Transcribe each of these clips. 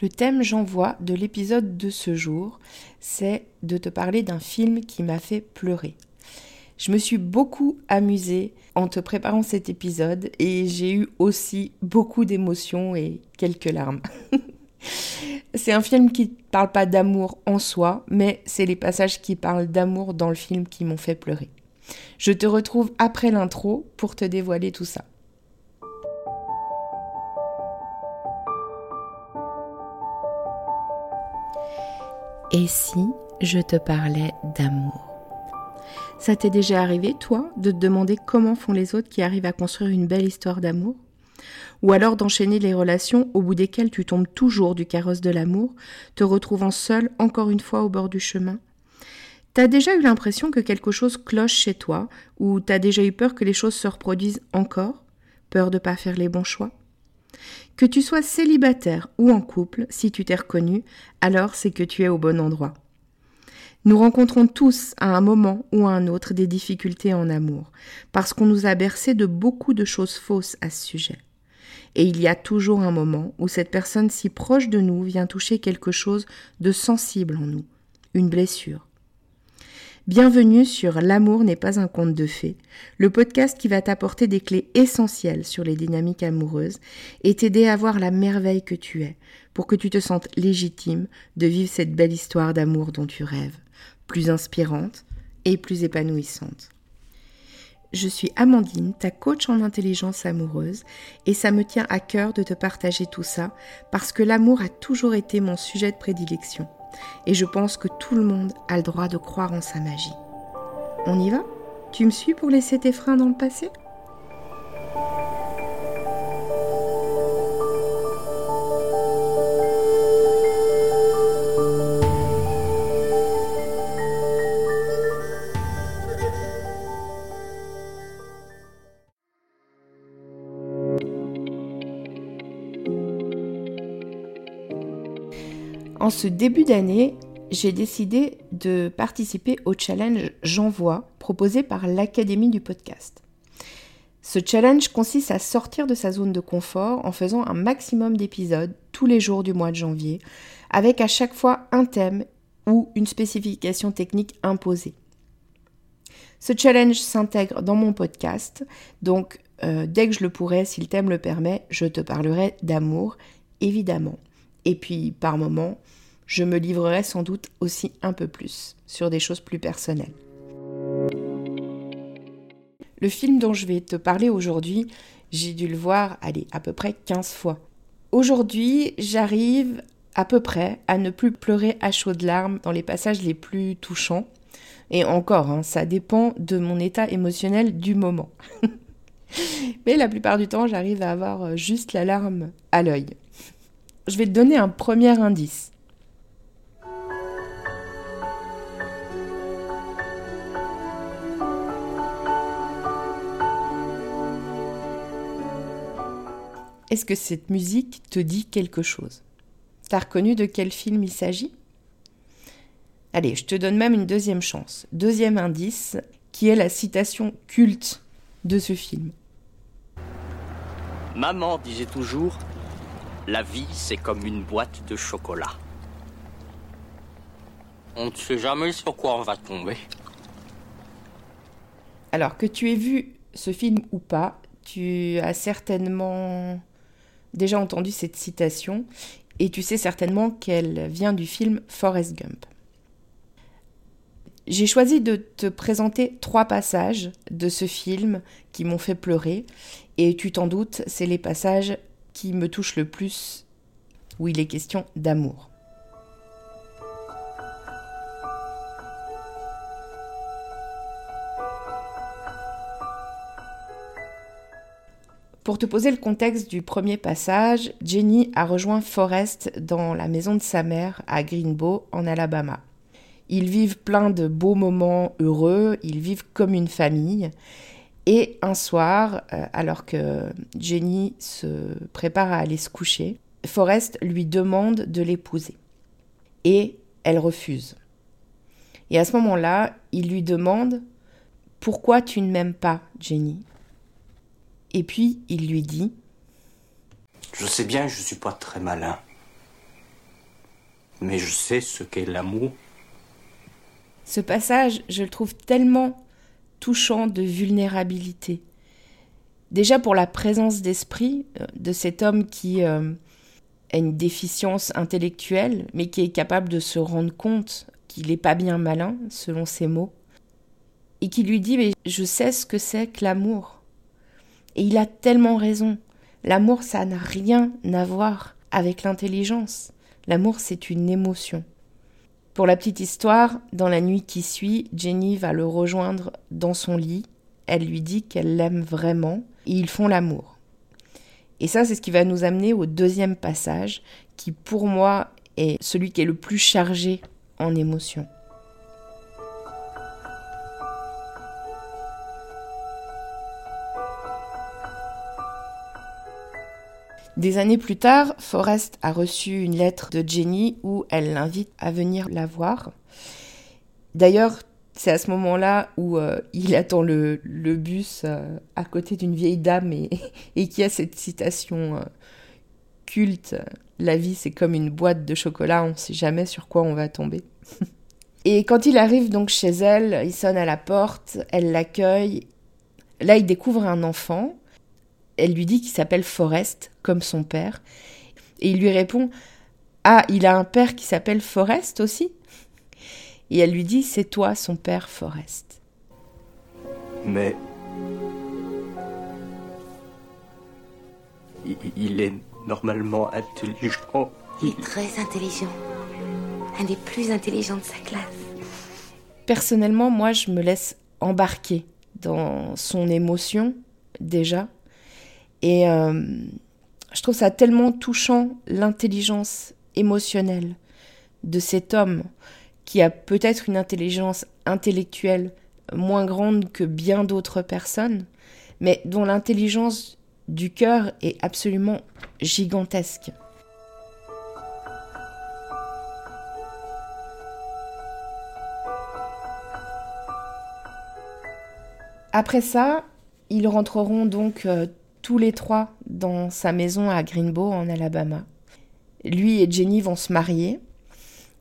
Le thème j'envoie de l'épisode de ce jour, c'est de te parler d'un film qui m'a fait pleurer. Je me suis beaucoup amusée en te préparant cet épisode et j'ai eu aussi beaucoup d'émotions et quelques larmes. c'est un film qui ne parle pas d'amour en soi, mais c'est les passages qui parlent d'amour dans le film qui m'ont fait pleurer. Je te retrouve après l'intro pour te dévoiler tout ça. Et si je te parlais d'amour? Ça t'est déjà arrivé, toi, de te demander comment font les autres qui arrivent à construire une belle histoire d'amour? Ou alors d'enchaîner les relations au bout desquelles tu tombes toujours du carrosse de l'amour, te retrouvant seul encore une fois au bord du chemin? T'as déjà eu l'impression que quelque chose cloche chez toi, ou t'as déjà eu peur que les choses se reproduisent encore Peur de pas faire les bons choix? Que tu sois célibataire ou en couple, si tu t'es reconnu, alors c'est que tu es au bon endroit. Nous rencontrons tous à un moment ou à un autre des difficultés en amour, parce qu'on nous a bercé de beaucoup de choses fausses à ce sujet. Et il y a toujours un moment où cette personne si proche de nous vient toucher quelque chose de sensible en nous, une blessure, Bienvenue sur L'amour n'est pas un conte de fées, le podcast qui va t'apporter des clés essentielles sur les dynamiques amoureuses et t'aider à voir la merveille que tu es pour que tu te sentes légitime de vivre cette belle histoire d'amour dont tu rêves, plus inspirante et plus épanouissante. Je suis Amandine, ta coach en intelligence amoureuse, et ça me tient à cœur de te partager tout ça parce que l'amour a toujours été mon sujet de prédilection et je pense que tout le monde a le droit de croire en sa magie. On y va? Tu me suis pour laisser tes freins dans le passé? En ce début d'année, j'ai décidé de participer au challenge J'envoie proposé par l'Académie du podcast. Ce challenge consiste à sortir de sa zone de confort en faisant un maximum d'épisodes tous les jours du mois de janvier, avec à chaque fois un thème ou une spécification technique imposée. Ce challenge s'intègre dans mon podcast, donc euh, dès que je le pourrai, si le thème le permet, je te parlerai d'amour, évidemment. Et puis, par moments, je me livrerai sans doute aussi un peu plus sur des choses plus personnelles. Le film dont je vais te parler aujourd'hui, j'ai dû le voir, allez, à peu près 15 fois. Aujourd'hui, j'arrive à peu près à ne plus pleurer à chaudes larmes dans les passages les plus touchants. Et encore, hein, ça dépend de mon état émotionnel du moment. Mais la plupart du temps, j'arrive à avoir juste la larme à l'œil. Je vais te donner un premier indice. Est-ce que cette musique te dit quelque chose? T'as reconnu de quel film il s'agit? Allez, je te donne même une deuxième chance. Deuxième indice, qui est la citation culte de ce film. Maman disait toujours, la vie c'est comme une boîte de chocolat. On ne sait jamais sur quoi on va tomber. Alors que tu aies vu ce film ou pas, tu as certainement déjà entendu cette citation et tu sais certainement qu'elle vient du film Forrest Gump. J'ai choisi de te présenter trois passages de ce film qui m'ont fait pleurer et tu t'en doutes, c'est les passages qui me touchent le plus où il est question d'amour. Pour te poser le contexte du premier passage, Jenny a rejoint Forrest dans la maison de sa mère à Greenbow, en Alabama. Ils vivent plein de beaux moments heureux, ils vivent comme une famille. Et un soir, euh, alors que Jenny se prépare à aller se coucher, Forrest lui demande de l'épouser. Et elle refuse. Et à ce moment-là, il lui demande Pourquoi tu ne m'aimes pas, Jenny? Et puis il lui dit Je sais bien que je ne suis pas très malin. Mais je sais ce qu'est l'amour. Ce passage, je le trouve tellement touchant de vulnérabilité. Déjà pour la présence d'esprit euh, de cet homme qui euh, a une déficience intellectuelle, mais qui est capable de se rendre compte qu'il n'est pas bien malin, selon ses mots, et qui lui dit Mais je sais ce que c'est que l'amour. Et il a tellement raison. L'amour, ça n'a rien à voir avec l'intelligence. L'amour, c'est une émotion. Pour la petite histoire, dans la nuit qui suit, Jenny va le rejoindre dans son lit. Elle lui dit qu'elle l'aime vraiment et ils font l'amour. Et ça, c'est ce qui va nous amener au deuxième passage, qui pour moi est celui qui est le plus chargé en émotions. Des années plus tard, Forrest a reçu une lettre de Jenny où elle l'invite à venir la voir. D'ailleurs, c'est à ce moment-là où euh, il attend le, bus euh, à côté d'une vieille dame et, qui a cette citation euh, culte La vie, c'est comme une boîte de chocolat, on ne sait jamais sur quoi on va tomber. et quand il arrive donc chez elle, il sonne à la porte, elle l'accueille. Là, il découvre un enfant elle lui dit qu'il s'appelle Forrest, comme son père. Et il lui répond Ah, il a un père qui s'appelle Forrest aussi? Et elle lui dit C'est toi son père Forrest. Mais. Il est normalement intelligent. Il est très intelligent. Un des plus intelligents de sa classe. Personnellement, moi, je me laisse embarquer dans son émotion, déjà, et euh, je trouve ça tellement touchant, l'intelligence émotionnelle de cet homme qui a peut-être une intelligence intellectuelle moins grande que bien d'autres personnes, mais dont l'intelligence du cœur est absolument gigantesque. Après ça, ils rentreront donc euh, tous les trois dans sa maison à Greenbow en Alabama. Lui et Jenny vont se marier,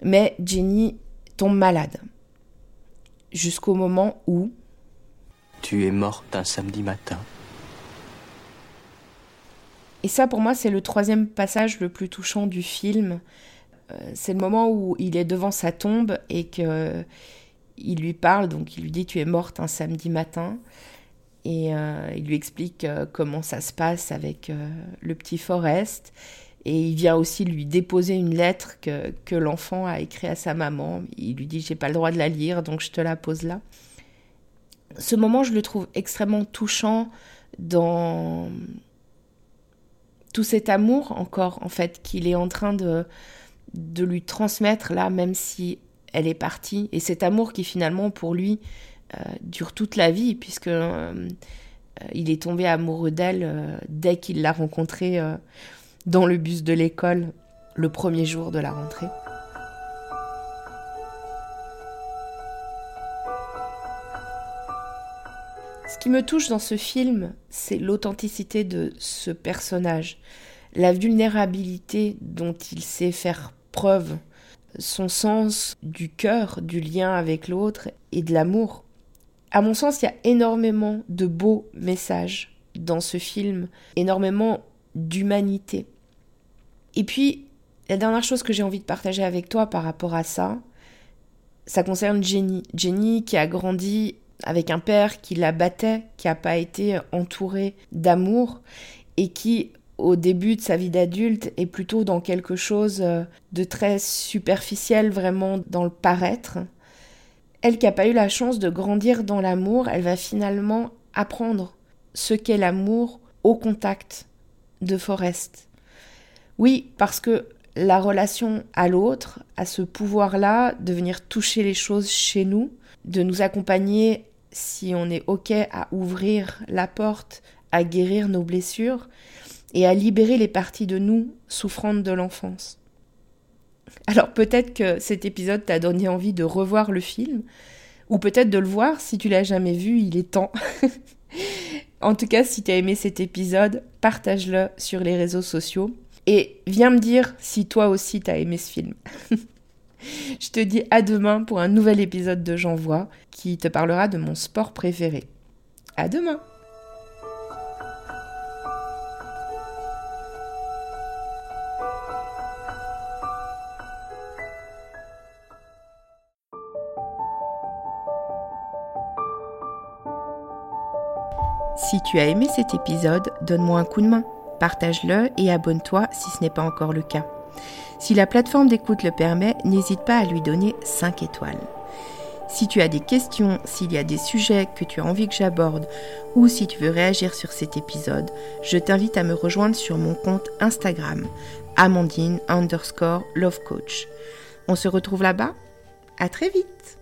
mais Jenny tombe malade. Jusqu'au moment où... Tu es morte un samedi matin. Et ça, pour moi, c'est le troisième passage le plus touchant du film. Euh, c'est le moment où il est devant sa tombe et que il lui parle, donc il lui dit tu es morte un samedi matin et euh, il lui explique euh, comment ça se passe avec euh, le petit Forrest. Et il vient aussi lui déposer une lettre que, que l'enfant a écrite à sa maman. Il lui dit J'ai pas le droit de la lire, donc je te la pose là. Ce moment, je le trouve extrêmement touchant dans tout cet amour, encore, en fait, qu'il est en train de, de lui transmettre là, même si elle est partie. Et cet amour qui, finalement, pour lui, dure toute la vie, puisque euh, euh, il est tombé amoureux d'elle dès qu'il l'a rencontrée dans le bus de l'école le premier jour de la rentrée. Ce qui me touche dans ce film, c'est l'authenticité de ce personnage, la vulnérabilité dont il sait faire preuve, son sens du cœur, du lien avec l'autre et de l'amour. À mon sens, il y a énormément de beaux messages dans ce film, énormément d'humanité. Et puis, la dernière chose que j'ai envie de partager avec toi par rapport à ça, ça concerne Jenny. Jenny qui a grandi avec un père qui la battait, qui n'a pas été entouré d'amour et qui, au début de sa vie d'adulte, est plutôt dans quelque chose de très superficiel, vraiment dans le paraître. Elle qui n'a pas eu la chance de grandir dans l'amour, elle va finalement apprendre ce qu'est l'amour au contact de Forrest. Oui, parce que la relation à l'autre a ce pouvoir-là de venir toucher les choses chez nous, de nous accompagner si on est OK à ouvrir la porte, à guérir nos blessures et à libérer les parties de nous souffrantes de l'enfance. Alors peut-être que cet épisode t'a donné envie de revoir le film, ou peut-être de le voir si tu l'as jamais vu, il est temps. en tout cas, si tu as aimé cet épisode, partage-le sur les réseaux sociaux. Et viens me dire si toi aussi t'as aimé ce film. Je te dis à demain pour un nouvel épisode de J'envoie qui te parlera de mon sport préféré. À demain! Si tu as aimé cet épisode, donne-moi un coup de main, partage-le et abonne-toi si ce n'est pas encore le cas. Si la plateforme d'écoute le permet, n'hésite pas à lui donner 5 étoiles. Si tu as des questions, s'il y a des sujets que tu as envie que j'aborde ou si tu veux réagir sur cet épisode, je t'invite à me rejoindre sur mon compte Instagram, Amandine underscore Love Coach. On se retrouve là-bas À très vite